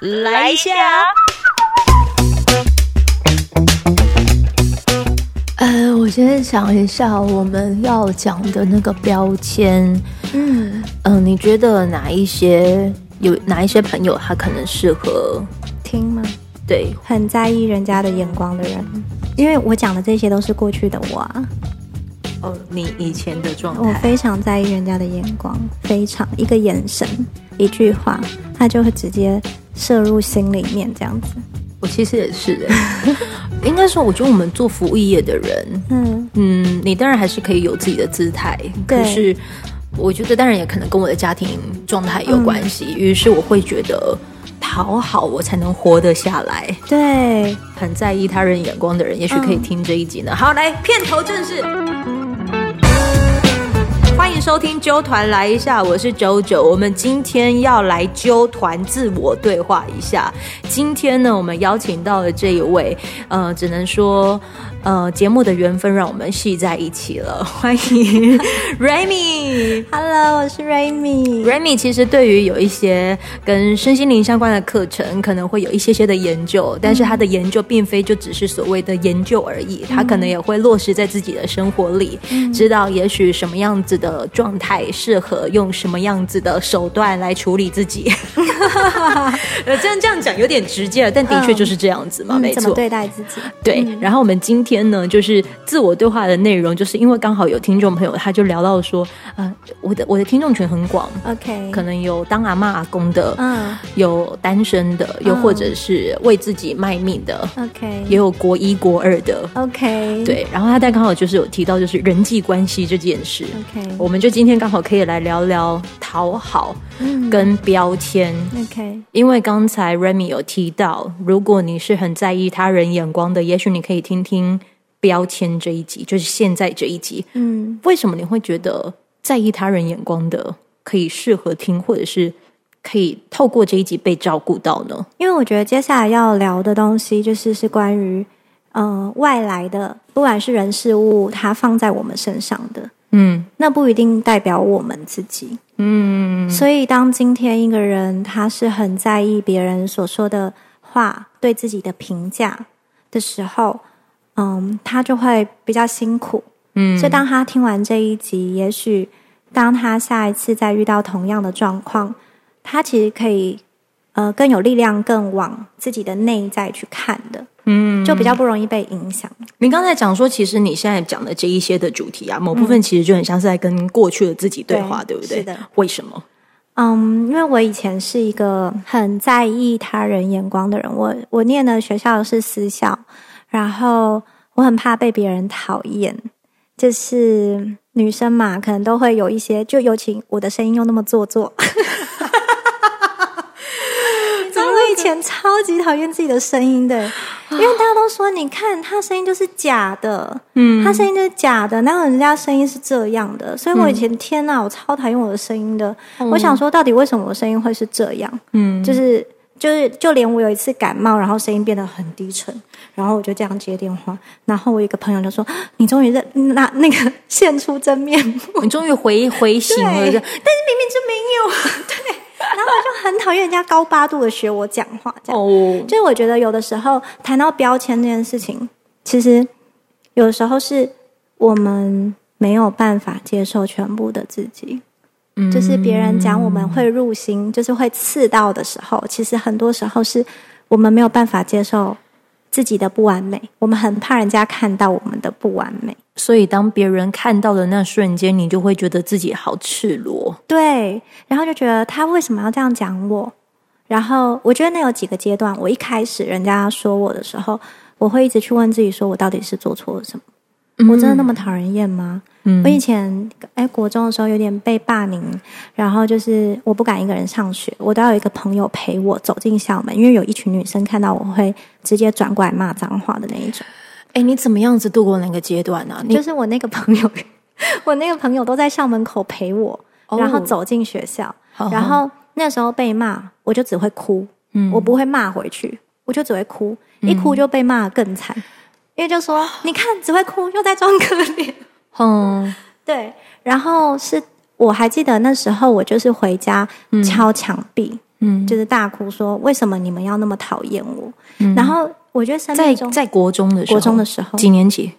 来一下。呃，我先想一下我们要讲的那个标签。嗯嗯，你觉得哪一些有哪一些朋友他可能适合听吗？对，很在意人家的眼光的人，因为我讲的这些都是过去的我啊。哦，你以前的状态，我非常在意人家的眼光，非常一个眼神、一句话，他就会直接摄入心里面这样子。我其实也是，应该说，我觉得我们做服务业的人，嗯嗯，你当然还是可以有自己的姿态，可是我觉得当然也可能跟我的家庭状态有关系。于是我会觉得讨好我才能活得下来，对，很在意他人眼光的人，也许可以听这一集呢。好，来片头正式。收听揪团来一下，我是九九。我们今天要来揪团自我对话一下。今天呢，我们邀请到了这一位，呃，只能说。呃，节目的缘分让我们系在一起了。欢迎 Remy，Hello，我是 Remy。Remy 其实对于有一些跟身心灵相关的课程，可能会有一些些的研究，但是他的研究并非就只是所谓的研究而已，他可能也会落实在自己的生活里，知道也许什么样子的状态适合用什么样子的手段来处理自己。呃，这样这样讲有点直接了，但的确就是这样子嘛，没错。怎么对待自己？对。然后我们今天呢，就是自我对话的内容，就是因为刚好有听众朋友，他就聊到说，呃，我的我的听众群很广，OK，可能有当阿妈阿公的，嗯，有单身的，又或者是为自己卖命的，OK，也有国一国二的，OK，对，然后他在刚好就是有提到就是人际关系这件事，OK，我们就今天刚好可以来聊聊讨好跟标签，OK，因为刚才 Remy 有提到，如果你是很在意他人眼光的，也许你可以听听。标签这一集就是现在这一集，嗯，为什么你会觉得在意他人眼光的可以适合听，或者是可以透过这一集被照顾到呢？因为我觉得接下来要聊的东西就是是关于呃外来的，不管是人事物，它放在我们身上的，嗯，那不一定代表我们自己，嗯，所以当今天一个人他是很在意别人所说的话对自己的评价的时候。嗯，他就会比较辛苦，嗯，所以当他听完这一集，也许当他下一次再遇到同样的状况，他其实可以呃更有力量，更往自己的内在去看的，嗯，就比较不容易被影响。您刚才讲说，其实你现在讲的这一些的主题啊，某部分其实就很像是在跟过去的自己对话，对不对？是的。为什么？嗯，因为我以前是一个很在意他人眼光的人，我我念的学校是私校。然后我很怕被别人讨厌，就是女生嘛，可能都会有一些，就尤其我的声音又那么做作，前超级讨厌自己的声音的，因为大家都说，你看他声音就是假的，嗯，他声音就是假的，然后人家声音是这样的，所以我以前天呐，我超讨厌我的声音的，我想说，到底为什么我声音会是这样？嗯，就是。就是就连我有一次感冒，然后声音变得很低沉，然后我就这样接电话，然后我一个朋友就说：“你终于认那那个现出真面目，你终于回回醒了。”但是明明就没有，对。然后我就很讨厌人家高八度的学我讲话，这样。哦。就是我觉得有的时候谈到标签这件事情，其实有的时候是我们没有办法接受全部的自己。就是别人讲我们会入心，就是会刺到的时候，其实很多时候是我们没有办法接受自己的不完美，我们很怕人家看到我们的不完美，所以当别人看到的那瞬间，你就会觉得自己好赤裸，对，然后就觉得他为什么要这样讲我？然后我觉得那有几个阶段，我一开始人家说我的时候，我会一直去问自己，说我到底是做错了什么？我真的那么讨人厌吗？我以前哎，国中的时候有点被霸凌，然后就是我不敢一个人上学，我都要有一个朋友陪我走进校门，因为有一群女生看到我会直接转过来骂脏话的那一种。哎，你怎么样子度过那个阶段呢？就是我那个朋友，我那个朋友都在校门口陪我，然后走进学校，然后那时候被骂，我就只会哭，我不会骂回去，我就只会哭，一哭就被骂更惨。因为就说，你看只会哭，又在装可怜。嗯，对。然后是我还记得那时候，我就是回家敲墙壁，嗯，就是大哭说为什么你们要那么讨厌我？然后我觉得在在国中的时候，国中的时候几年级？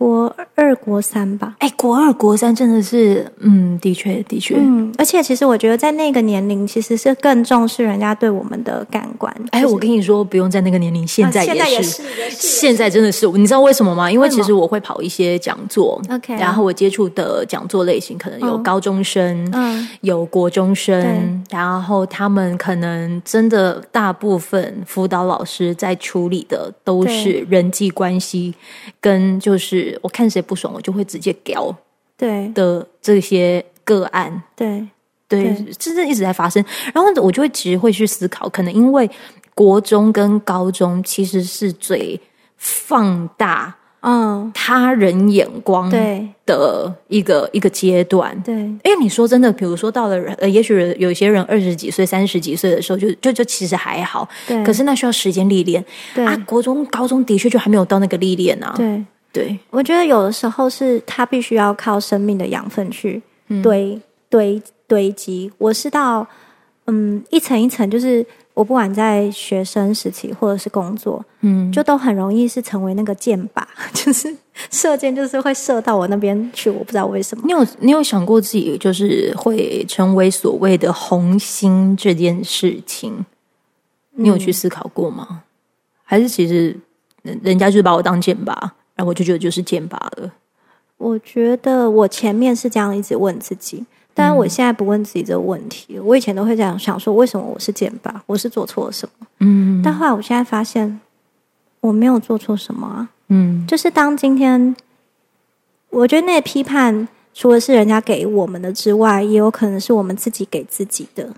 国二、国三吧。哎，国二、国三真的是，嗯，的确，的确，嗯。而且，其实我觉得在那个年龄，其实是更重视人家对我们的感官。哎，我跟你说，不用在那个年龄，现在也是，现在真的是。你知道为什么吗？因为其实我会跑一些讲座，OK，然后我接触的讲座类型可能有高中生，嗯，有国中生，然后他们可能真的大部分辅导老师在处理的都是人际关系跟就是。我看谁不爽，我就会直接屌。对的这些个案，对对，真正一直在发生。然后我就会其实会去思考，可能因为国中跟高中其实是最放大嗯他人眼光对的一个一个阶段。对，因为你说真的，比如说到了呃，也许有些人二十几岁、三十几岁的时候，就就就其实还好。对，可是那需要时间历练。对啊，国中、高中的确就还没有到那个历练啊。对。对，我觉得有的时候是他必须要靠生命的养分去堆堆堆积。我是到嗯一层一层，就是我不管在学生时期或者是工作，嗯，就都很容易是成为那个箭靶，就是射箭就是会射到我那边去，我不知道为什么。你有你有想过自己就是会成为所谓的红星这件事情？你有去思考过吗？还是其实人家就是把我当箭靶？我就觉得就是剑拔了。我觉得我前面是这样一直问自己，但是我现在不问自己这个问题。我以前都会这样想：说为什么我是剑拔？我是做错了什么？嗯。但后来我现在发现，我没有做错什么啊。嗯。就是当今天，我觉得那个批判，除了是人家给我们的之外，也有可能是我们自己给自己的。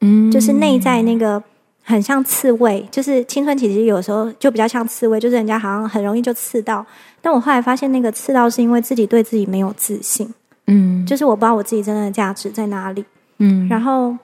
嗯。就是内在那个。很像刺猬，就是青春期其实有时候就比较像刺猬，就是人家好像很容易就刺到。但我后来发现，那个刺到是因为自己对自己没有自信，嗯，就是我不知道我自己真正的价值在哪里，嗯，然后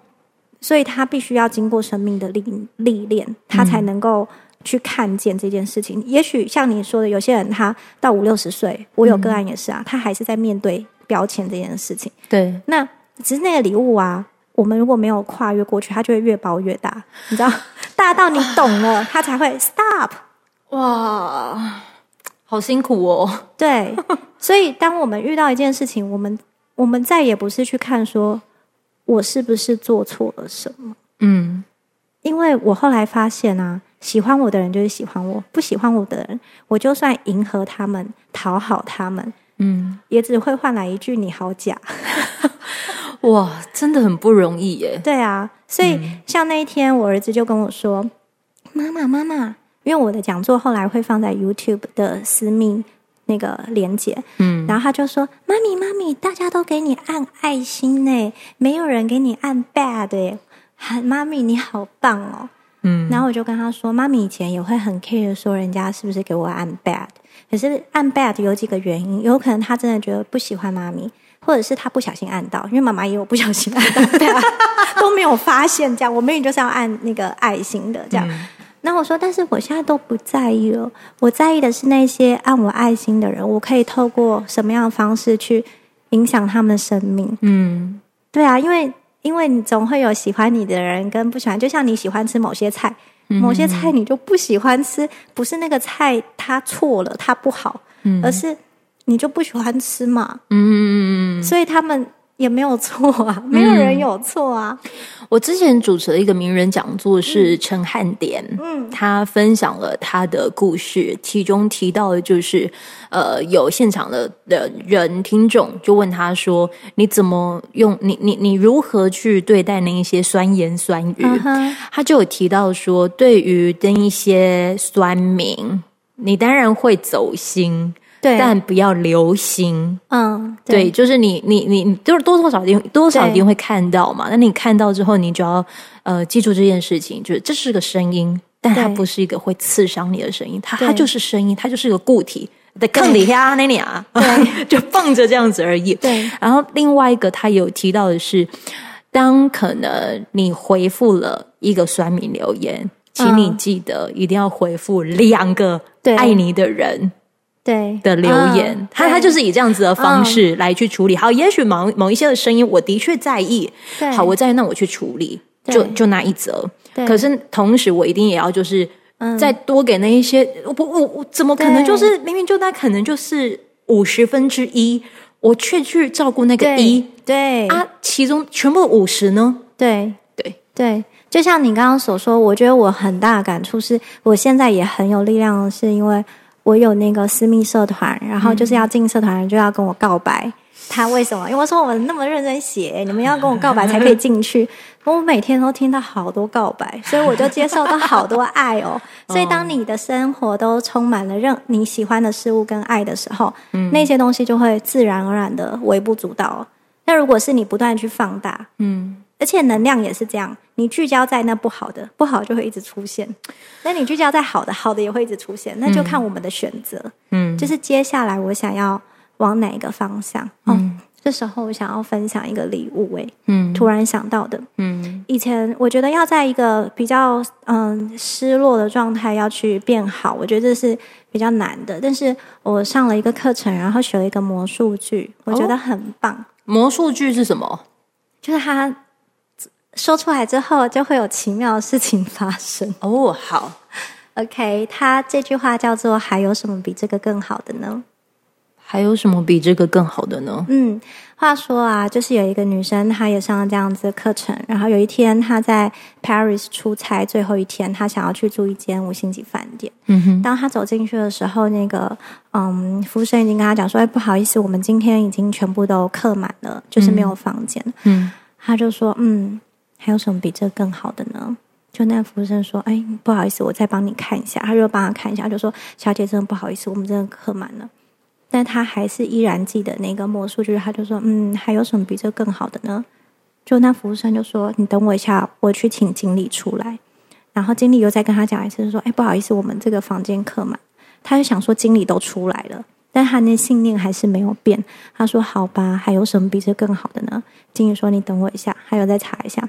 所以他必须要经过生命的历历练，他才能够去看见这件事情。也许像你说的，有些人他到五六十岁，我有个案也是啊，他还是在面对标签这件事情。对，那只是那个礼物啊。我们如果没有跨越过去，它就会越包越大，你知道，大到你懂了，它才会 stop。哇，好辛苦哦。对，所以当我们遇到一件事情，我们我们再也不是去看说我是不是做错了什么。嗯，因为我后来发现啊，喜欢我的人就是喜欢我，不喜欢我的人，我就算迎合他们，讨好他们，嗯，也只会换来一句你好假。哇，真的很不容易耶！对啊，所以像那一天，我儿子就跟我说：“妈妈，妈妈，因为我的讲座后来会放在 YouTube 的私密那个连接，嗯，然后他就说：‘妈咪，妈咪，大家都给你按爱心呢，没有人给你按 bad 哎，喊妈咪你好棒哦，嗯，然后我就跟他说：‘妈咪以前也会很 care 说人家是不是给我按 bad，可是按 bad 有几个原因，有可能他真的觉得不喜欢妈咪。’或者是他不小心按到，因为妈妈也有不小心按到，对啊，都没有发现。这样，我明明就是要按那个爱心的，这样。那我说，但是我现在都不在意了。我在意的是那些按我爱心的人，我可以透过什么样的方式去影响他们的生命？嗯，对啊，因为因为你总会有喜欢你的人跟不喜欢，就像你喜欢吃某些菜，某些菜你就不喜欢吃，不是那个菜它错了，它不好，而是。你就不喜欢吃嘛？嗯，所以他们也没有错啊，没有人有错啊。我之前主持了一个名人讲座，是陈汉典，嗯，他分享了他的故事，其中提到的就是，呃，有现场的的人听众就问他说：“你怎么用？你你你如何去对待那一些酸言酸语？”他就有提到说：“对于那一些酸民，你当然会走心。”但不要留心，嗯，对，就是你，你，你，就是多多少少多少一定会看到嘛。那你看到之后，你就要呃记住这件事情，就是这是个声音，但它不是一个会刺伤你的声音，它它就是声音，它就是一个固体。的坑里呀那里啊，对，就放着这样子而已。对，然后另外一个他有提到的是，当可能你回复了一个酸民留言，请你记得一定要回复两个爱你的人。对的留言，他他就是以这样子的方式来去处理。好，也许某某一些的声音，我的确在意。好，我在意，那我去处理。就就那一则。可是同时，我一定也要就是再多给那一些，我我我怎么可能就是明明就那可能就是五十分之一，我却去照顾那个一，对啊，其中全部五十呢？对对对，就像你刚刚所说，我觉得我很大的感触是，我现在也很有力量，是因为我有那个私密社团，然后就是要进社团人就要跟我告白。他为什么？因为我说我那么认真写，你们要跟我告白才可以进去。我每天都听到好多告白，所以我就接受到好多爱哦。所以当你的生活都充满了任你喜欢的事物跟爱的时候，那些东西就会自然而然的微不足道。那如果是你不断去放大，嗯，而且能量也是这样，你聚焦在那不好的，不好就会一直出现；那你聚焦在好的，好的也会一直出现。那就看我们的选择，嗯，就是接下来我想要。往哪一个方向？嗯，这时候我想要分享一个礼物，哎，嗯，突然想到的，嗯，以前我觉得要在一个比较嗯失落的状态要去变好，我觉得这是比较难的。但是我上了一个课程，然后学了一个魔术剧，我觉得很棒。魔术剧是什么？就是他说出来之后，就会有奇妙的事情发生。哦，好，OK，他这句话叫做“还有什么比这个更好的呢？”还有什么比这个更好的呢？嗯，话说啊，就是有一个女生，她也上了这样子的课程。然后有一天，她在 Paris 出差，最后一天，她想要去住一间五星级饭店。嗯哼，当她走进去的时候，那个嗯，服务生已经跟她讲说：“哎，不好意思，我们今天已经全部都客满了，就是没有房间。”嗯，她就说：“嗯，还有什么比这更好的呢？”就那服务生说：“哎，不好意思，我再帮你看一下。”他就帮他看一下，就说：“小姐，真的不好意思，我们真的客满了。”但他还是依然记得那个魔术，就是他就说，嗯，还有什么比这更好的呢？就那服务生就说，你等我一下，我去请经理出来。然后经理又再跟他讲一次，说，哎，不好意思，我们这个房间客满。他就想说，经理都出来了，但他那信念还是没有变。他说，好吧，还有什么比这更好的呢？经理说，你等我一下，还有再查一下。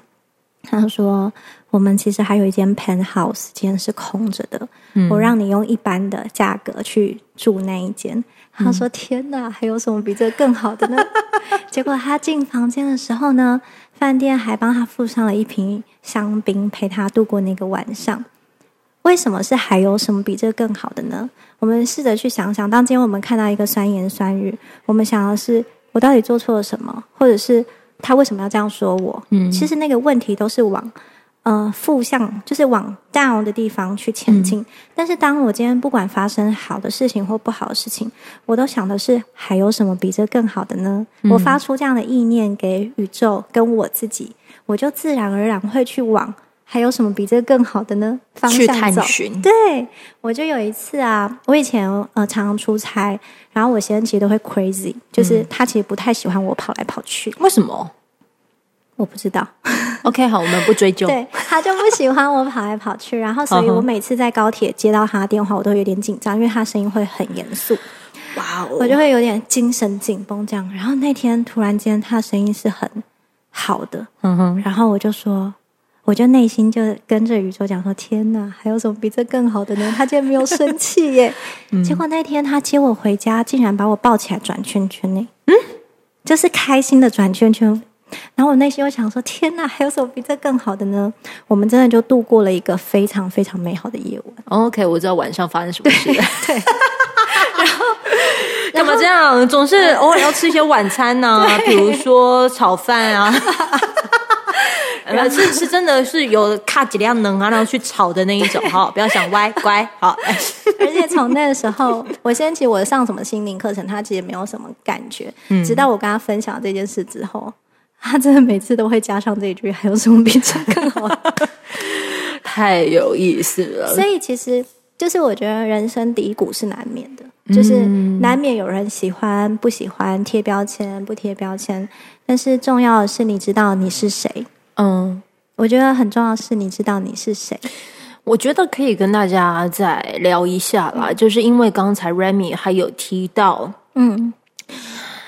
他说：“我们其实还有一间 penthouse，间是空着的。我让你用一般的价格去住那一间。”他说：“天哪，还有什么比这更好的呢？” 结果他进房间的时候呢，饭店还帮他附上了一瓶香槟，陪他度过那个晚上。为什么是还有什么比这更好的呢？我们试着去想想，当今天我们看到一个酸言酸语，我们想的是我到底做错了什么，或者是？他为什么要这样说我？嗯，其实那个问题都是往呃负向，就是往 down 的地方去前进。但是当我今天不管发生好的事情或不好的事情，我都想的是还有什么比这更好的呢？我发出这样的意念给宇宙跟我自己，我就自然而然会去往还有什么比这个更好的呢方向走。对，我就有一次啊，我以前呃常常出差。然后我先生其实都会 crazy，就是他其实不太喜欢我跑来跑去。为什么？我不知道。OK，好，我们不追究。对他就不喜欢我跑来跑去，然后所以 我每次在高铁接到他的电话，我都有点紧张，因为他声音会很严肃。哇哦！我就会有点精神紧绷这样。然后那天突然间，他的声音是很好的。嗯哼。然后我就说。我就内心就跟着宇宙讲说：“天哪，还有什么比这更好的呢？”他竟然没有生气耶！结果那天他接我回家，竟然把我抱起来转圈圈呢。嗯，就是开心的转圈圈。然后我内心又想说：“天哪，还有什么比这更好的呢？”我们真的就度过了一个非常非常美好的夜晚。OK，我知道晚上发生什么事。对，然后干嘛这样？总是偶尔要吃一些晚餐 呢，比如说炒饭啊。是是，真的是有卡几辆能啊，然后去炒的那一种 哈，不要想歪，乖好。而且从那个时候，我先其实我上什么心灵课程，他其实没有什么感觉。嗯，直到我跟他分享这件事之后，他真的每次都会加上这一句：“还有什么比这更好？” 太有意思了。所以其实就是我觉得人生低谷是难免的，就是难免有人喜欢不喜欢贴标签不贴标签，但是重要的是你知道你是谁。嗯，我觉得很重要是，你知道你是谁。我觉得可以跟大家再聊一下啦，就是因为刚才 Remy 还有提到，嗯，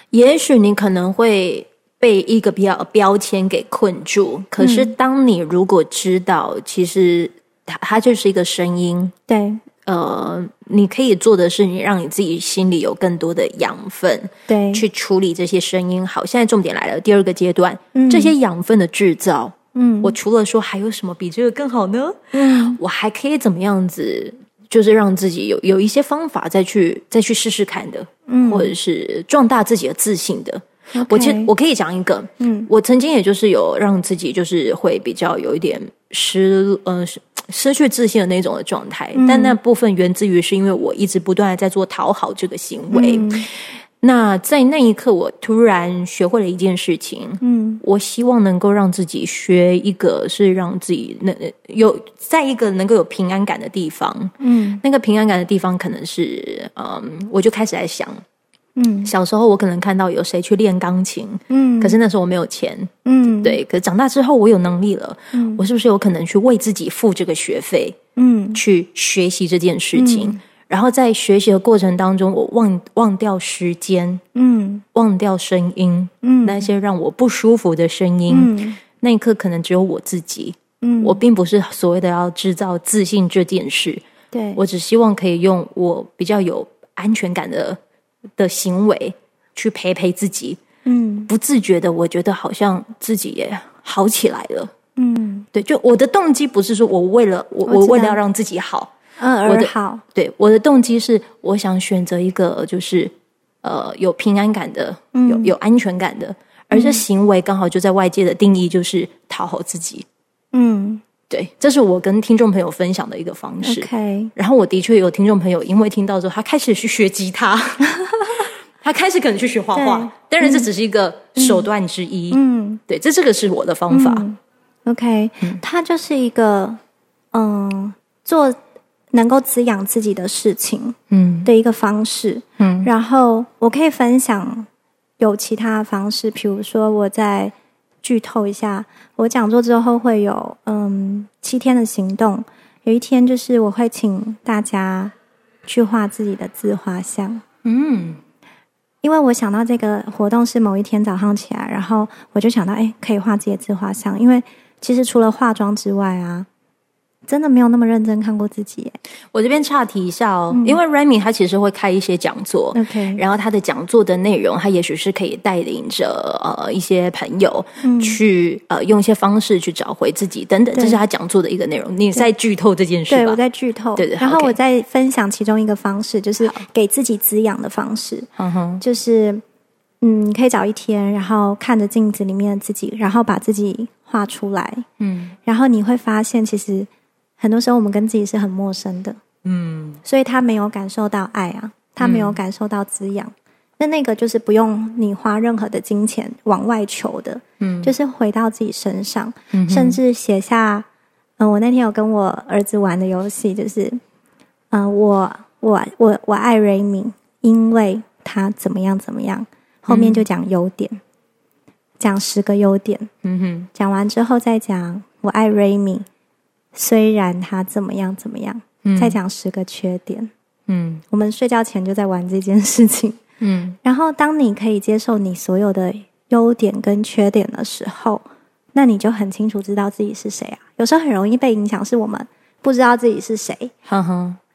也许你可能会被一个标标签给困住，可是当你如果知道，其实它它就是一个声音，对。呃，你可以做的是，你让你自己心里有更多的养分，对，去处理这些声音。好，现在重点来了，第二个阶段，这些养分的制造嗯，我除了说还有什么比这个更好呢？嗯，我还可以怎么样子？就是让自己有有一些方法再去再去试试看的，嗯，或者是壮大自己的自信的。我其实我可以讲一个，嗯，我曾经也就是有让自己就是会比较有一点失，呃，失去自信的那种的状态。但那部分源自于是因为我一直不断的在做讨好这个行为。那在那一刻，我突然学会了一件事情。嗯，我希望能够让自己学一个，是让自己能有在一个能够有平安感的地方。嗯，那个平安感的地方可能是，嗯，我就开始在想，嗯，小时候我可能看到有谁去练钢琴，嗯，可是那时候我没有钱，嗯，对。可是长大之后我有能力了，嗯，我是不是有可能去为自己付这个学费，嗯，去学习这件事情？然后在学习的过程当中，我忘忘掉时间，嗯，忘掉声音，嗯，那些让我不舒服的声音，嗯，那一刻可能只有我自己，嗯，我并不是所谓的要制造自信这件事，对。我只希望可以用我比较有安全感的的行为去陪陪自己，嗯，不自觉的，我觉得好像自己也好起来了，嗯，对，就我的动机不是说我为了我我为了要让自己好。嗯，而好，对我的动机是，我想选择一个就是呃有平安感的，有有安全感的，而这行为刚好就在外界的定义就是讨好自己。嗯，对，这是我跟听众朋友分享的一个方式。OK，然后我的确有听众朋友因为听到之后，他开始去学吉他，他开始可能去学画画，当然这只是一个手段之一。嗯，对，这这个是我的方法。OK，他就是一个嗯做。能够滋养自己的事情，嗯，的一个方式，嗯，然后我可以分享有其他的方式，比如说我在剧透一下，我讲座之后会有嗯七天的行动，有一天就是我会请大家去画自己的自画像，嗯，因为我想到这个活动是某一天早上起来，然后我就想到，哎，可以画自己的自画像，因为其实除了化妆之外啊。真的没有那么认真看过自己。我这边岔题一下哦，因为 Remy 他其实会开一些讲座，OK，然后他的讲座的内容，他也许是可以带领着呃一些朋友去呃用一些方式去找回自己等等，这是他讲座的一个内容。你在剧透这件事，对我在剧透，对对。然后我在分享其中一个方式，就是给自己滋养的方式，嗯哼，就是嗯，可以找一天，然后看着镜子里面的自己，然后把自己画出来，嗯，然后你会发现其实。很多时候，我们跟自己是很陌生的，嗯，所以他没有感受到爱啊，他没有感受到滋养。那那个就是不用你花任何的金钱往外求的，嗯，就是回到自己身上，甚至写下。嗯，我那天有跟我儿子玩的游戏，就是，嗯，我我我我爱瑞米，因为他怎么样怎么样。后面就讲优点，讲十个优点，嗯哼，讲完之后再讲我爱瑞米。虽然他怎么样怎么样，再讲十个缺点。嗯，我们睡觉前就在玩这件事情。嗯，然后当你可以接受你所有的优点跟缺点的时候，那你就很清楚知道自己是谁啊。有时候很容易被影响，是我们不知道自己是谁，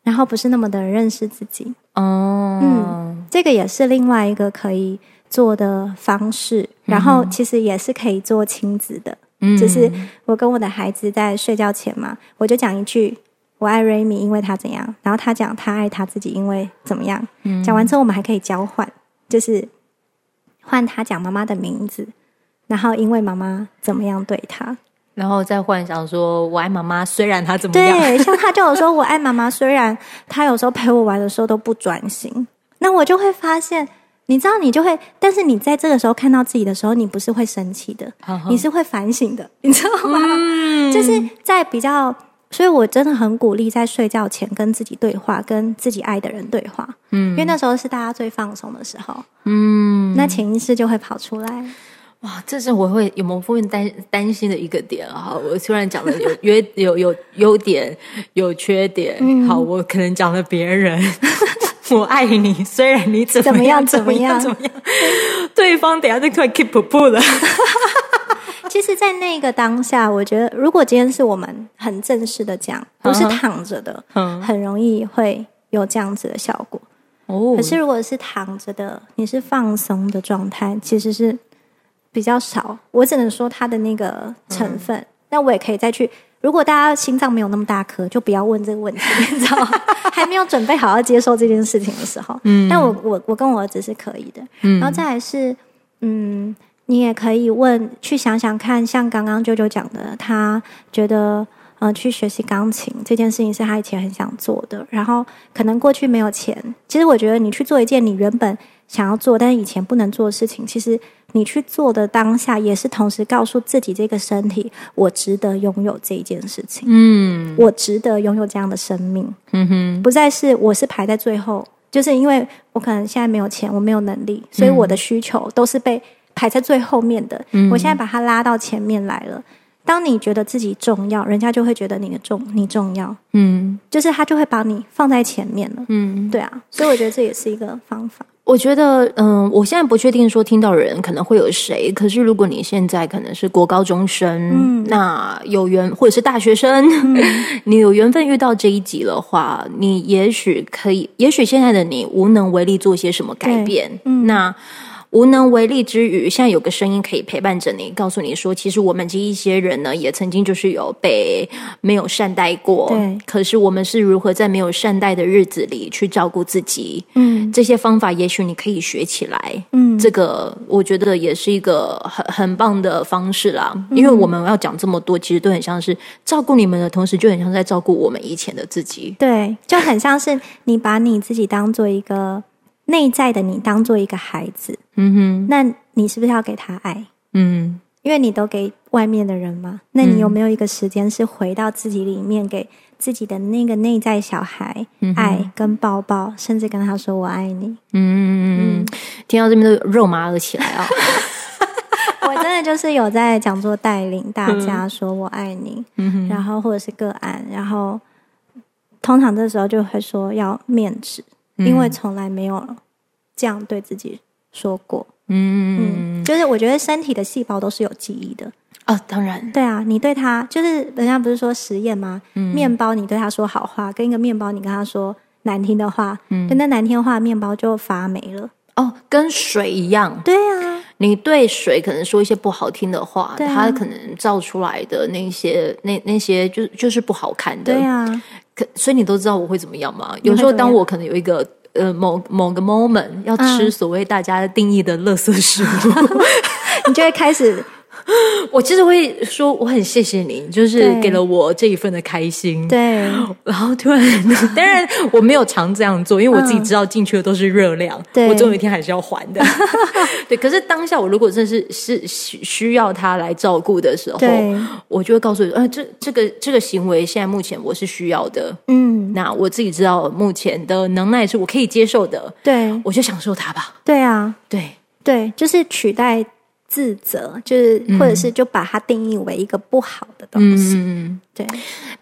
然后不是那么的认识自己。哦，嗯，这个也是另外一个可以做的方式。然后其实也是可以做亲子的。就是我跟我的孩子在睡觉前嘛，我就讲一句“我爱瑞米，因为他怎样”，然后他讲他爱他自己，因为怎么样。讲完之后，我们还可以交换，就是换他讲妈妈的名字，然后因为妈妈怎么样对他，然后再幻想说“我爱妈妈，虽然他怎么样”。对，像他就有说“我爱妈妈，虽然他有时候陪我玩的时候都不专心”，那我就会发现。你知道，你就会，但是你在这个时候看到自己的时候，你不是会生气的，你是会反省的，你知道吗？就是在比较，所以我真的很鼓励在睡觉前跟自己对话，跟自己爱的人对话，嗯，因为那时候是大家最放松的时候，嗯，那潜意识就会跑出来。哇，这是我会有某部分担担心的一个点哈！我虽然讲了有 约有有优点有缺点，好，我可能讲了别人。我爱你，虽然你怎么样怎么样怎么样，对方等下就快 keep 不了。其实，在那个当下，我觉得如果今天是我们很正式的讲，不是躺着的，很容易会有这样子的效果。哦，可是如果是躺着的，你是放松的状态，其实是比较少，我只能说它的那个成分。那我也可以再去。如果大家心脏没有那么大颗，就不要问这个问题，你知道吗？还没有准备好要接受这件事情的时候。嗯，但我我我跟我儿子是可以的。嗯，然后再来是，嗯，你也可以问，去想想看，像刚刚舅舅讲的，他觉得。呃，去学习钢琴这件事情是他以前很想做的，然后可能过去没有钱。其实我觉得你去做一件你原本想要做，但是以前不能做的事情，其实你去做的当下，也是同时告诉自己这个身体，我值得拥有这一件事情。嗯，我值得拥有这样的生命。嗯哼，不再是我是排在最后，就是因为我可能现在没有钱，我没有能力，所以我的需求都是被排在最后面的。嗯，我现在把它拉到前面来了。当你觉得自己重要，人家就会觉得你的重你重要，嗯，就是他就会把你放在前面了，嗯，对啊，所以我觉得这也是一个方法。我觉得，嗯，我现在不确定说听到人可能会有谁，可是如果你现在可能是国高中生，嗯，那有缘或者是大学生，你有缘分遇到这一集的话，你也许可以，也许现在的你无能为力做些什么改变，嗯，那。无能为力之余，现在有个声音可以陪伴着你，告诉你说，其实我们这一些人呢，也曾经就是有被没有善待过。对，可是我们是如何在没有善待的日子里去照顾自己？嗯，这些方法也许你可以学起来。嗯，这个我觉得也是一个很很棒的方式啦。因为我们要讲这么多，其实都很像是照顾你们的同时，就很像在照顾我们以前的自己。对，就很像是你把你自己当做一个。内在的你当做一个孩子，嗯哼，那你是不是要给他爱？嗯，因为你都给外面的人嘛，那你有没有一个时间是回到自己里面，给自己的那个内在小孩爱跟抱抱，甚至跟他说我爱你？嗯嗯嗯，听到这边都肉麻了起来啊！我真的就是有在讲座带领大家说我爱你，嗯然后或者是个案，然后通常这时候就会说要面子。因为从来没有这样对自己说过，嗯嗯，就是我觉得身体的细胞都是有记忆的哦，当然，对啊，你对他就是人家不是说实验吗？面包你对他说好话，跟一个面包你跟他说难听的话，嗯，那难听的话面包就发霉了哦，跟水一样，对啊，你对水可能说一些不好听的话，它可能造出来的那些那那些就就是不好看的，对啊。可所以你都知道我会怎么样吗？有时候当我可能有一个呃某某个 moment 要吃所谓大家定义的垃圾食物，你就会开始。我其实会说我很谢谢你，就是给了我这一份的开心。对，然后突然，当然我没有常这样做，因为我自己知道进去的都是热量，我总有一天还是要还的。对，可是当下我如果真是是需要他来照顾的时候，我就会告诉你，呃，这这个这个行为现在目前我是需要的。嗯，那我自己知道目前的能耐是我可以接受的。对，我就享受它吧。对啊，对对，就是取代。自责就是，或者是就把它定义为一个不好的东西。嗯，对，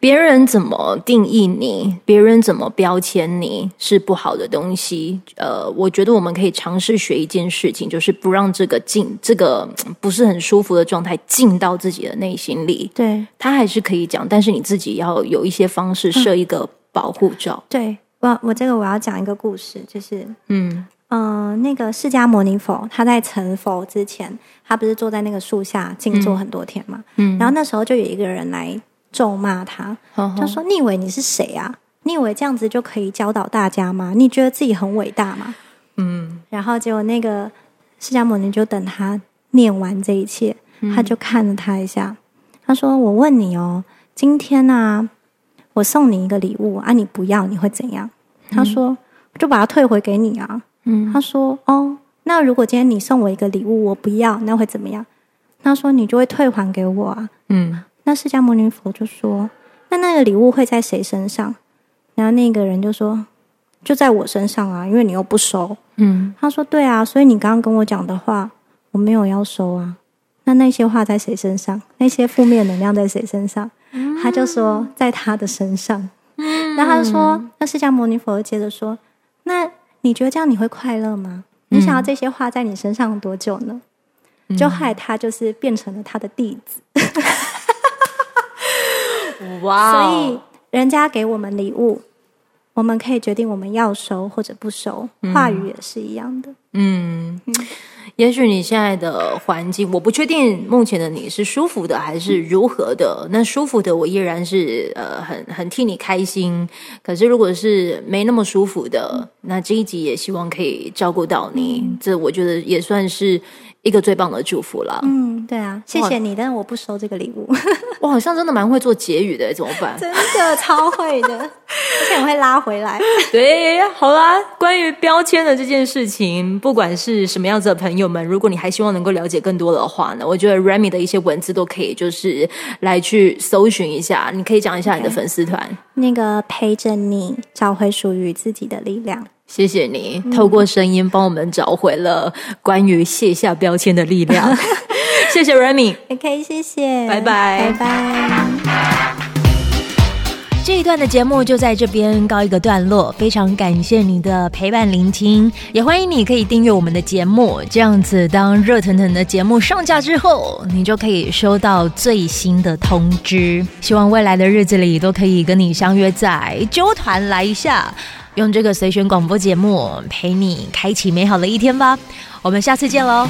别人怎么定义你，别人怎么标签你是不好的东西。呃，我觉得我们可以尝试学一件事情，就是不让这个进这个不是很舒服的状态进到自己的内心里。对，他还是可以讲，但是你自己要有一些方式设一个保护罩。对，我我这个我要讲一个故事，就是嗯。嗯，那个释迦牟尼佛，他在成佛之前，他不是坐在那个树下静坐很多天嘛？嗯，然后那时候就有一个人来咒骂他，就说：“你以为你是谁啊？你以为这样子就可以教导大家吗？你觉得自己很伟大吗？”嗯，然后结果那个释迦牟尼就等他念完这一切，他就看了他一下，他说：“我问你哦，今天呢，我送你一个礼物啊，你不要，你会怎样？”他说：“就把它退回给你啊。”嗯，他说：“哦，那如果今天你送我一个礼物，我不要，那会怎么样？”他说：“你就会退还给我啊。”嗯，那释迦牟尼佛就说：“那那个礼物会在谁身上？”然后那个人就说：“就在我身上啊，因为你又不收。”嗯，他说：“对啊，所以你刚刚跟我讲的话，我没有要收啊。那那些话在谁身上？那些负面能量在谁身上？”他就说：“在他的身上。”然后他说：“那释迦牟尼佛接着说：那。”你觉得这样你会快乐吗？你想要这些话在你身上多久呢？就害他就是变成了他的弟子。哇！所以人家给我们礼物，我们可以决定我们要收或者不收。话语也是一样的。嗯。也许你现在的环境，我不确定目前的你是舒服的还是如何的。那舒服的，我依然是呃很很替你开心。可是如果是没那么舒服的，那这一集也希望可以照顾到你。这我觉得也算是。一个最棒的祝福了。嗯，对啊，谢谢你，但是我不收这个礼物。我好像真的蛮会做结语的，怎么办？真的超会的，而且会拉回来。对，好啦，关于标签的这件事情，不管是什么样子的朋友们，如果你还希望能够了解更多的话呢，我觉得 Remy 的一些文字都可以，就是来去搜寻一下。你可以讲一下你的粉丝团，那个陪着你找回属于自己的力量。谢谢你透过声音帮我们找回了关于卸下标签的力量。谢谢 Remy，也可以谢谢，拜拜拜拜。这一段的节目就在这边告一个段落，非常感谢你的陪伴聆听，也欢迎你可以订阅我们的节目，这样子当热腾腾的节目上架之后，你就可以收到最新的通知。希望未来的日子里都可以跟你相约在纠团来一下。用这个随选广播节目陪你开启美好的一天吧，我们下次见喽。